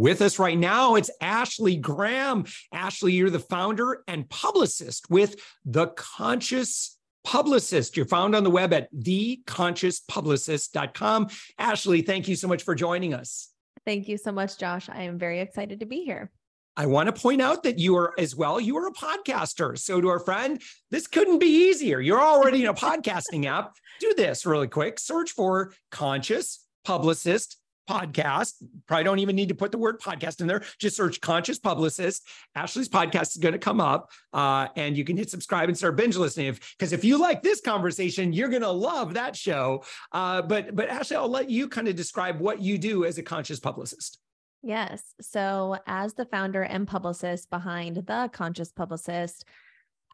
With us right now, it's Ashley Graham. Ashley, you're the founder and publicist with The Conscious Publicist. You're found on the web at theconsciouspublicist.com. Ashley, thank you so much for joining us. Thank you so much, Josh. I am very excited to be here. I want to point out that you are as well, you are a podcaster. So to our friend, this couldn't be easier. You're already in a podcasting app. Do this really quick. Search for Conscious Publicist podcast. Probably don't even need to put the word podcast in there. Just search Conscious Publicist. Ashley's podcast is going to come up, uh, and you can hit subscribe and start binge listening. Because if, if, you like this conversation, you're going to love that show. Uh, but but Ashley, I'll let you kind of describe what you do as a conscious publicist. Yes. So, as the founder and publicist behind the Conscious Publicist,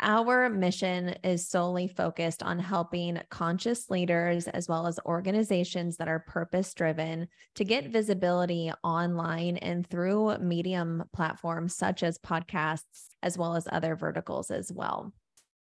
our mission is solely focused on helping conscious leaders as well as organizations that are purpose driven to get visibility online and through medium platforms such as podcasts, as well as other verticals as well.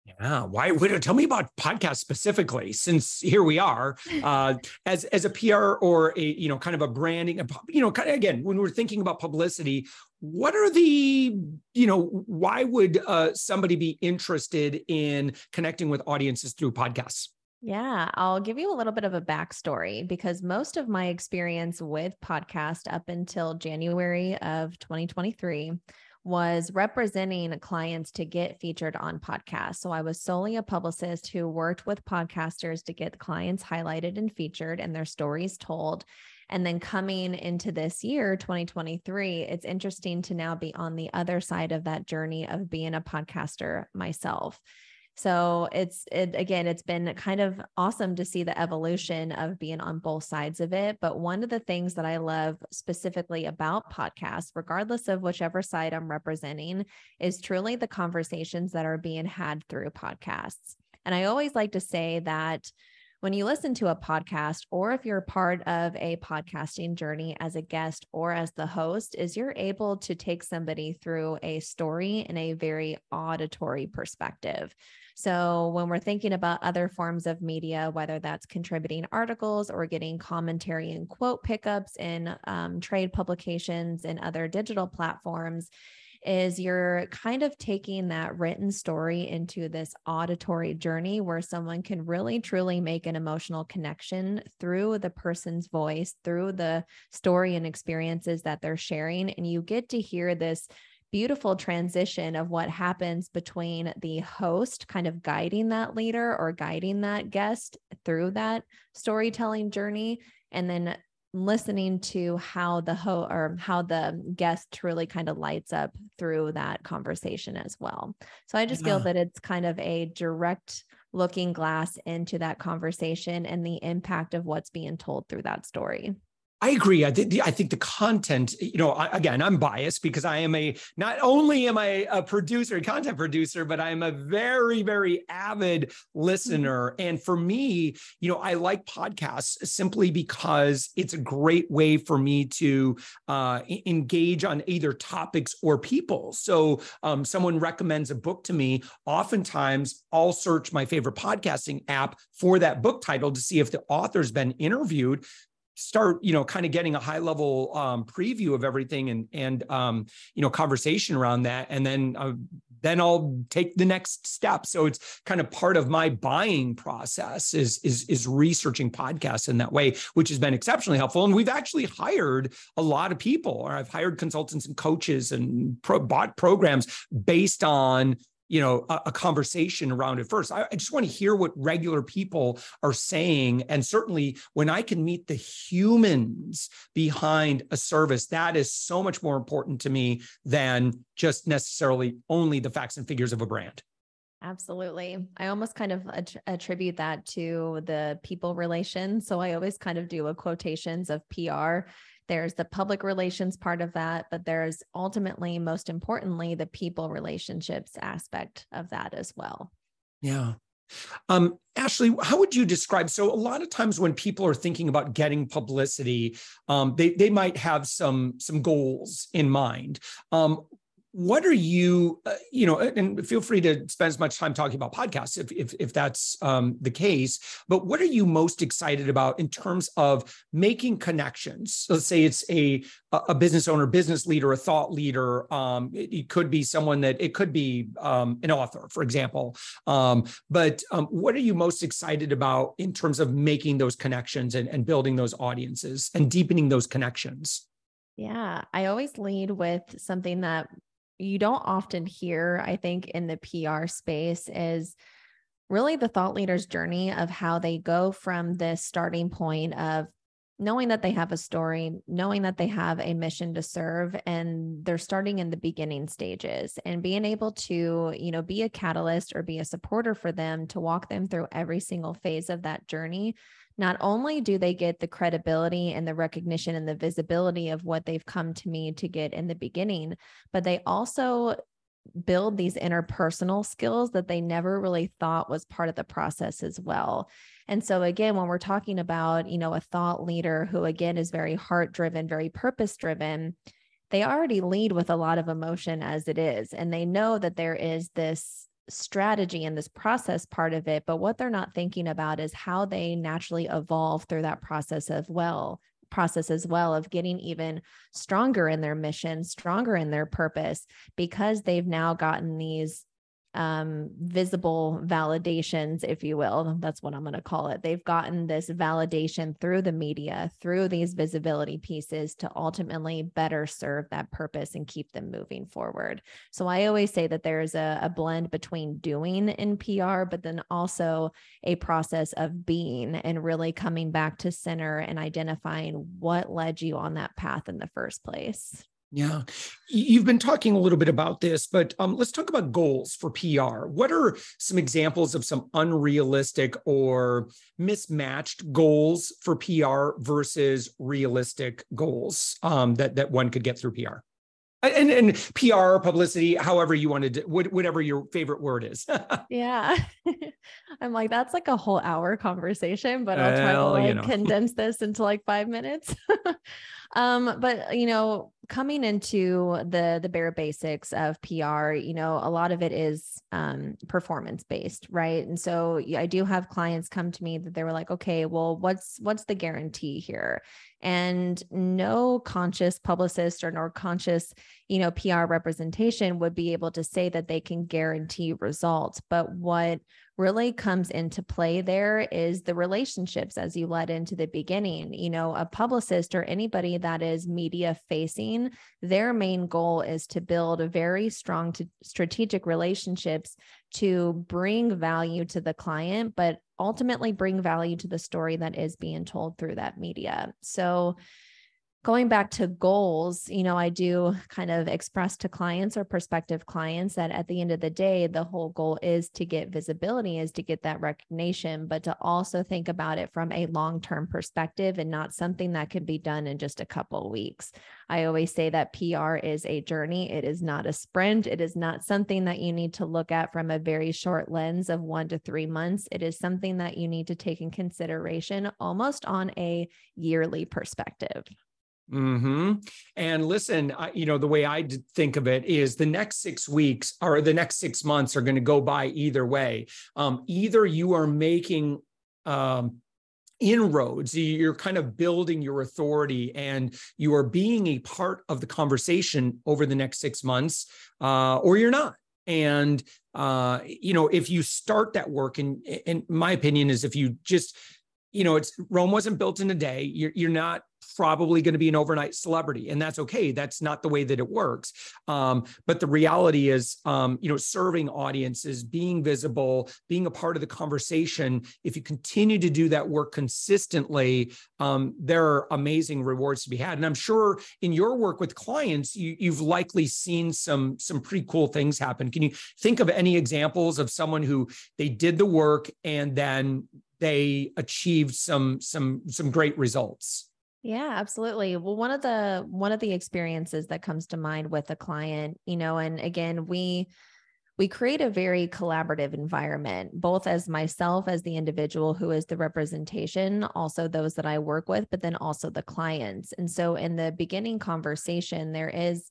Yeah. Why? Wait, tell me about podcasts specifically, since here we are uh, as as a PR or a you know kind of a branding, you know, kind of again when we're thinking about publicity, what are the you know why would uh, somebody be interested in connecting with audiences through podcasts? Yeah, I'll give you a little bit of a backstory because most of my experience with podcast up until January of 2023 was representing clients to get featured on podcasts. So I was solely a publicist who worked with podcasters to get clients highlighted and featured and their stories told. And then coming into this year, 2023, it's interesting to now be on the other side of that journey of being a podcaster myself. So it's it again, it's been kind of awesome to see the evolution of being on both sides of it. But one of the things that I love specifically about podcasts, regardless of whichever side I'm representing, is truly the conversations that are being had through podcasts. And I always like to say that when you listen to a podcast or if you're part of a podcasting journey as a guest or as the host is you're able to take somebody through a story in a very auditory perspective. So, when we're thinking about other forms of media, whether that's contributing articles or getting commentary and quote pickups in um, trade publications and other digital platforms, is you're kind of taking that written story into this auditory journey where someone can really truly make an emotional connection through the person's voice, through the story and experiences that they're sharing. And you get to hear this beautiful transition of what happens between the host kind of guiding that leader or guiding that guest through that storytelling journey and then listening to how the ho or how the guest really kind of lights up through that conversation as well. So I just yeah. feel that it's kind of a direct looking glass into that conversation and the impact of what's being told through that story. I agree. I, th- I think the content, you know, I, again, I'm biased because I am a, not only am I a producer, a content producer, but I'm a very, very avid mm-hmm. listener. And for me, you know, I like podcasts simply because it's a great way for me to uh, engage on either topics or people. So um, someone recommends a book to me. Oftentimes I'll search my favorite podcasting app for that book title to see if the author's been interviewed start you know kind of getting a high level um, preview of everything and and um, you know conversation around that and then uh, then I'll take the next step. So it's kind of part of my buying process is is is researching podcasts in that way which has been exceptionally helpful. And we've actually hired a lot of people. Or I've hired consultants and coaches and pro, bought programs based on you know a, a, conversation around it first I, I just want to hear what regular people are saying and certainly when i can meet the humans behind a service that is so much more important to me than just necessarily only the facts and figures of a brand Absolutely. I almost kind of attribute that to the people relations. So I always kind of do a quotations of PR there's the public relations part of that, but there's ultimately, most importantly, the people relationships aspect of that as well. Yeah. Um, Ashley, how would you describe? So, a lot of times when people are thinking about getting publicity, um, they they might have some some goals in mind. Um, what are you uh, you know and feel free to spend as much time talking about podcasts if if, if that's um, the case but what are you most excited about in terms of making connections? Let's say it's a a business owner business leader a thought leader um, it, it, could be someone that it could be um, an author for example um, but um, what are you most excited about in terms of making those connections and, and building those audiences and deepening those connections? Yeah, I always lead with something that you don't often hear, I think, in the PR space is really the thought leader's journey of how they go from this starting point of knowing that they have a story, knowing that they have a mission to serve and they're starting in the beginning stages and being able to, you know, be a catalyst or be a supporter for them to walk them through every single phase of that journey not only do they get the credibility and the recognition and the visibility of what they've come to me to get in the beginning, but they also build these interpersonal skills that they never really thought was part of the process as well. And so again, when we're talking about, you know, a thought leader who again is very heart driven, very purpose driven, they already lead with a lot of emotion as it is and they know that there is this strategy and this process part of it but what they're not thinking about is how they naturally evolve through that process as well process as well of getting even stronger in their mission stronger in their purpose because they've now gotten these um, visible validations, if you will. That's what I'm going to call it. They've gotten this validation through the media, through these visibility pieces to ultimately better serve that purpose and keep them moving forward. So I always say that there's a, a blend between doing in PR, but then also a process of being and really coming back to center and identifying what led you on that path in the first place. Yeah. You've been talking a little bit about this, but um, let's talk about goals for PR. What are some examples of some unrealistic or mismatched goals for PR versus realistic goals um, that, that one could get through PR? And, and PR, publicity, however you want to, do, whatever your favorite word is. yeah. I'm like, that's like a whole hour conversation, but I'll try well, to like you know. condense this into like five minutes. um, but you know, coming into the the bare basics of PR, you know, a lot of it is um, performance based, right? And so I do have clients come to me that they were like, okay, well, what's what's the guarantee here? And no conscious publicist or nor conscious, you know, PR representation would be able to say that they can guarantee results. But what really comes into play there is the relationships as you led into the beginning. You know, a publicist or anybody that is media facing, their main goal is to build very strong strategic relationships to bring value to the client, but ultimately bring value to the story that is being told through that media. So, going back to goals, you know, I do kind of express to clients or prospective clients that at the end of the day, the whole goal is to get visibility, is to get that recognition, but to also think about it from a long term perspective and not something that can be done in just a couple weeks. I always say that PR is a journey, it is not a sprint. It is not something that you need to look at from a very short lens of one to three months. It is something that you need to take in consideration almost on a yearly perspective. Hmm. And listen, I, you know, the way I think of it is the next six weeks or the next six months are going to go by either way. Um, either you are making um, inroads, you're kind of building your authority, and you are being a part of the conversation over the next six months, uh, or you're not. And uh, you know, if you start that work, and in my opinion, is if you just you know, it's Rome wasn't built in a day. You're, you're not probably going to be an overnight celebrity, and that's okay. That's not the way that it works. Um, but the reality is, um, you know, serving audiences, being visible, being a part of the conversation. If you continue to do that work consistently, um, there are amazing rewards to be had. And I'm sure in your work with clients, you, you've likely seen some some pretty cool things happen. Can you think of any examples of someone who they did the work and then they achieved some some some great results. Yeah absolutely. Well one of the one of the experiences that comes to mind with a client you know and again we we create a very collaborative environment both as myself as the individual who is the representation also those that i work with but then also the clients. And so in the beginning conversation there is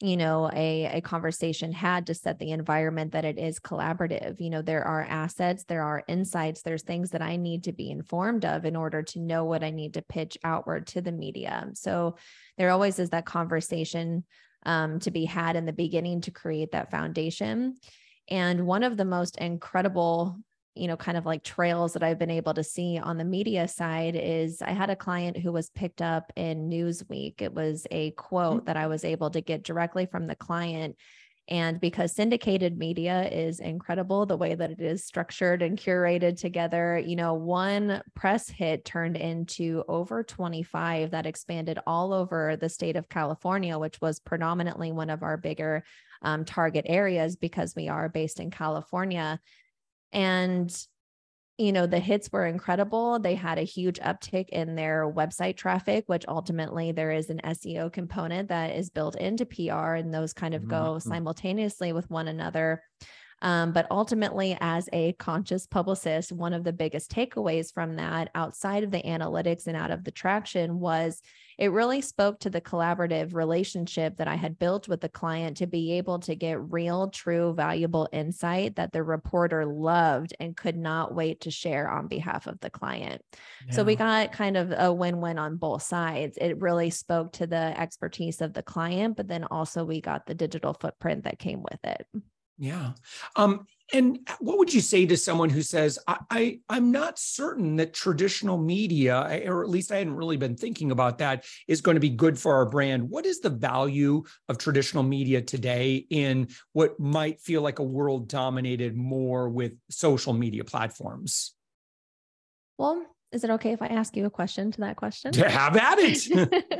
you know a, a conversation had to set the environment that it is collaborative. You know there are assets there are insights there's things that i need to be informed of in order to know what i need to pitch outward to the media. So there always is that conversation um, to be had in the beginning to create that foundation. And one of the most incredible you know, kind of like trails that I've been able to see on the media side is I had a client who was picked up in Newsweek. It was a quote mm-hmm. that I was able to get directly from the client. And because syndicated media is incredible, the way that it is structured and curated together, you know, one press hit turned into over 25 that expanded all over the state of California, which was predominantly one of our bigger um, target areas because we are based in California. And you know, the hits were incredible. They had a huge uptick in their website traffic, which ultimately there is an SEO component that is built into PR and those kind of go mm-hmm. simultaneously with one another. Um, but ultimately, as a conscious publicist, one of the biggest takeaways from that outside of the analytics and out of the traction was it really spoke to the collaborative relationship that I had built with the client to be able to get real, true, valuable insight that the reporter loved and could not wait to share on behalf of the client. Yeah. So we got kind of a win win on both sides. It really spoke to the expertise of the client, but then also we got the digital footprint that came with it. Yeah. Um, and what would you say to someone who says, I, I am not certain that traditional media, or at least I hadn't really been thinking about that, is going to be good for our brand? What is the value of traditional media today in what might feel like a world dominated more with social media platforms? Well, is it okay if I ask you a question to that question? Have at it.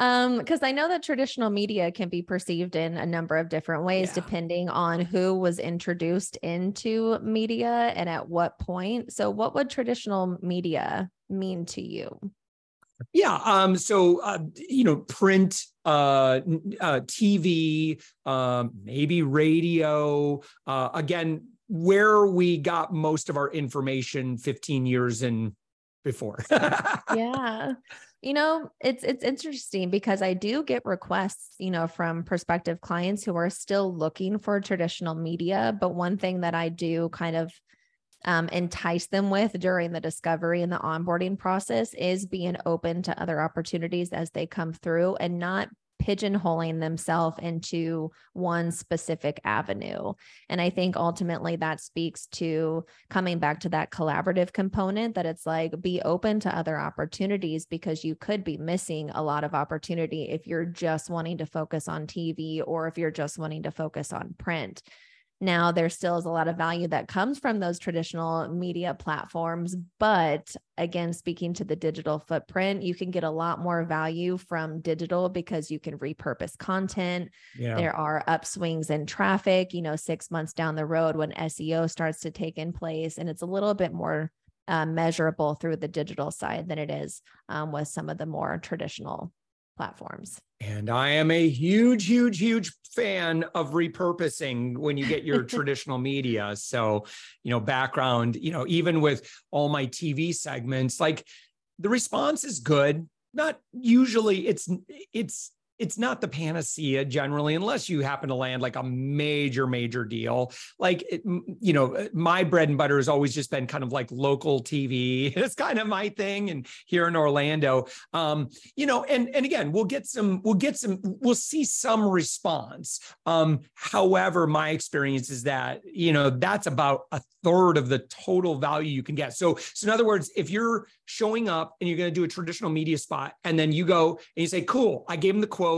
Um, because I know that traditional media can be perceived in a number of different ways yeah. depending on who was introduced into media and at what point. So, what would traditional media mean to you? Yeah. Um, so, uh, you know, print, uh, uh, TV, um, maybe radio. Uh, again, where we got most of our information 15 years and before. yeah. You know, it's it's interesting because I do get requests, you know, from prospective clients who are still looking for traditional media, but one thing that I do kind of um, entice them with during the discovery and the onboarding process is being open to other opportunities as they come through and not pigeonholing themselves into one specific avenue. And I think ultimately that speaks to coming back to that collaborative component that it's like be open to other opportunities because you could be missing a lot of opportunity if you're just wanting to focus on TV or if you're just wanting to focus on print. Now, there still is a lot of value that comes from those traditional media platforms. But again, speaking to the digital footprint, you can get a lot more value from digital because you can repurpose content. Yeah. There are upswings in traffic, you know, six months down the road when SEO starts to take in place. And it's a little bit more uh, measurable through the digital side than it is um, with some of the more traditional platforms. And I am a huge, huge, huge fan of repurposing when you get your traditional media. So, you know, background, you know, even with all my TV segments, like the response is good. Not usually it's it's it's not the panacea generally, unless you happen to land like a major, major deal. Like, it, you know, uh, my bread and butter has always just been kind of like local TV. It's kind of my thing. And here in Orlando, um, you know, and and again, we'll get some, we'll get some, we'll see some response. Um, however, my experience is that you know that's about a third of the total value you can get. So, so in other words, if you're showing up and you're going to do a traditional media spot, and then you go and you say, "Cool, I gave them the quote."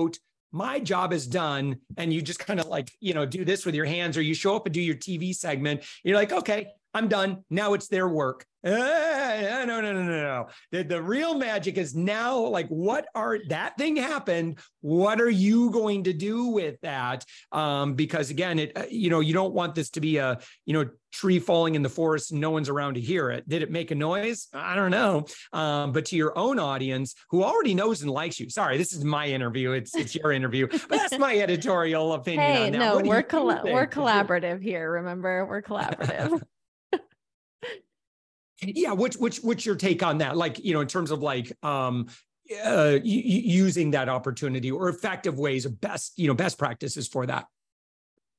My job is done and you just kind of like you know do this with your hands or you show up and do your tv segment you're like okay i'm done now it's their work uh, no no no no no the, the real magic is now like what are that thing happened what are you going to do with that um because again it uh, you know you don't want this to be a you know tree falling in the forest and no one's around to hear it. Did it make a noise? I don't know. Um, but to your own audience who already knows and likes you, sorry, this is my interview. It's it's your interview, but that's my editorial opinion. Hey, no, we're coll- we're collaborative here. Remember, we're collaborative. yeah, which which what's your take on that? Like, you know, in terms of like um uh, using that opportunity or effective ways of best, you know, best practices for that.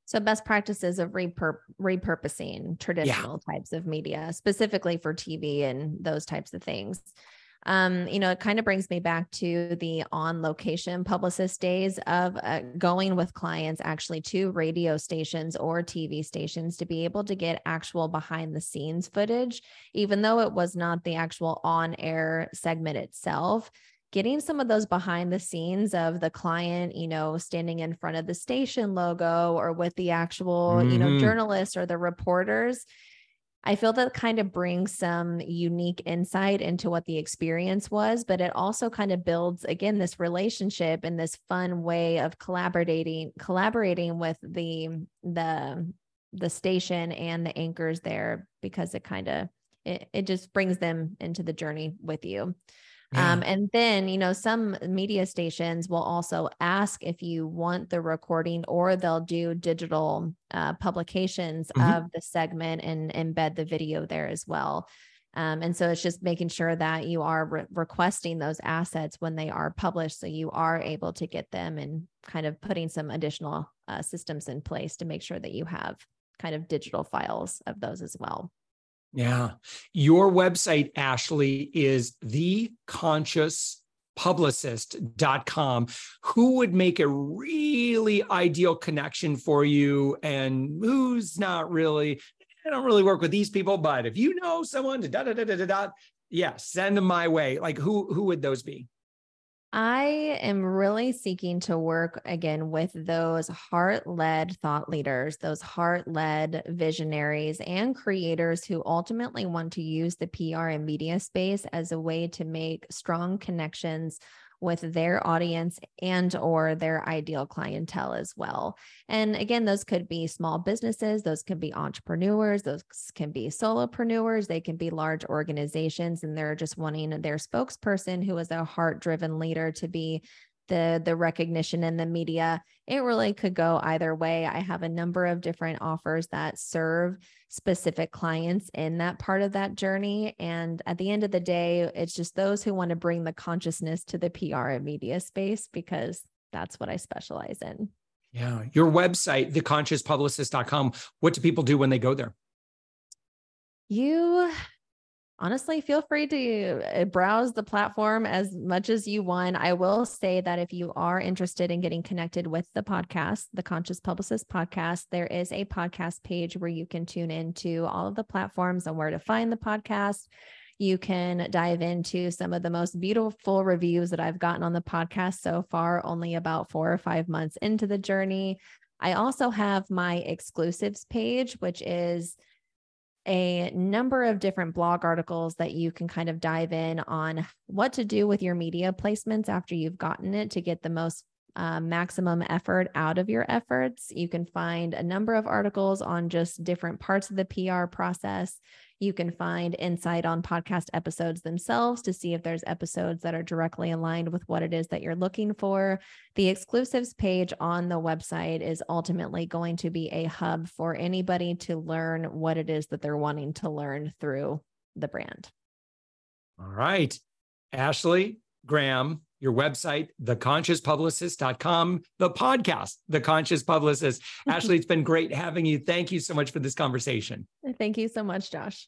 So best practices of repur- repurposing traditional yeah. types of media, specifically for TV and those types of things. Um, you know, it kind of brings me back to the on location publicist days of uh, going with clients actually to radio stations or TV stations to be able to get actual behind the scenes footage, even though it was not the actual on air segment itself getting some of those behind the scenes of the client, you know, standing in front of the station logo or with the actual, mm-hmm. you know, mm-hmm. journalists or the reporters. I feel that kind of brings some unique insight into what the experience was, but it also kind of builds again this relationship and this fun way of collaborating collaborating with the the the station and the anchors there because it kind of it, it just brings them into the journey with you. Yeah. Um, and then, you know, some media stations will also ask if you want the recording or they'll do digital uh, publications mm-hmm. of the segment and embed the video there as well. Um, and so it's just making sure that you are re- requesting those assets when they are published so you are able to get them and kind of putting some additional uh, systems in place to make sure that you have kind of digital files of those as well. Yeah. Your website, Ashley, is theconsciouspublicist.com. Who would make a really ideal connection for you and who's not really? I don't really work with these people, but if you know someone, da da da da da da, yeah, send them my way. Like who who would those be? I am really seeking to work again with those heart led thought leaders, those heart led visionaries and creators who ultimately want to use the PR and media space as a way to make strong connections with their audience and or their ideal clientele as well. And again, those could be small businesses, those could be entrepreneurs, those can be solopreneurs, they can be large organizations and they're just wanting their spokesperson who is a heart-driven leader to be the the recognition in the media it really could go either way. I have a number of different offers that serve specific clients in that part of that journey and at the end of the day it's just those who want to bring the consciousness to the pr and media space because that's what i specialize in. Yeah your website theconsciouspublicist.com what do people do when they go there? You honestly feel free to uh, browse the platform as much as you want. I will say that if you are interested in getting connected with the podcast, the Conscious Publicist podcast, there is a podcast page where you can tune into all of the platforms and where to find the podcast. You can dive into some of the most beautiful reviews that I've gotten on the podcast so far, only about four or five months into the journey. I also have my exclusives page, which is a number of different blog articles that you can kind of dive in on what to do with your media placements after you've gotten it to get the most uh, maximum effort out of your efforts. You can find a number of articles on just different parts of the PR process. You can find insight on podcast episodes themselves to see if there's episodes that are directly aligned with what it is that you're looking for. The exclusives page on the website is ultimately going to be a hub for anybody to learn what it is that they're wanting to learn through the brand. All right. Ashley Graham, your website, theconsciouspublicist.com, the podcast, The Conscious Publicist. Ashley, it's been great having you. Thank you so much for this conversation. Thank you so much, Josh.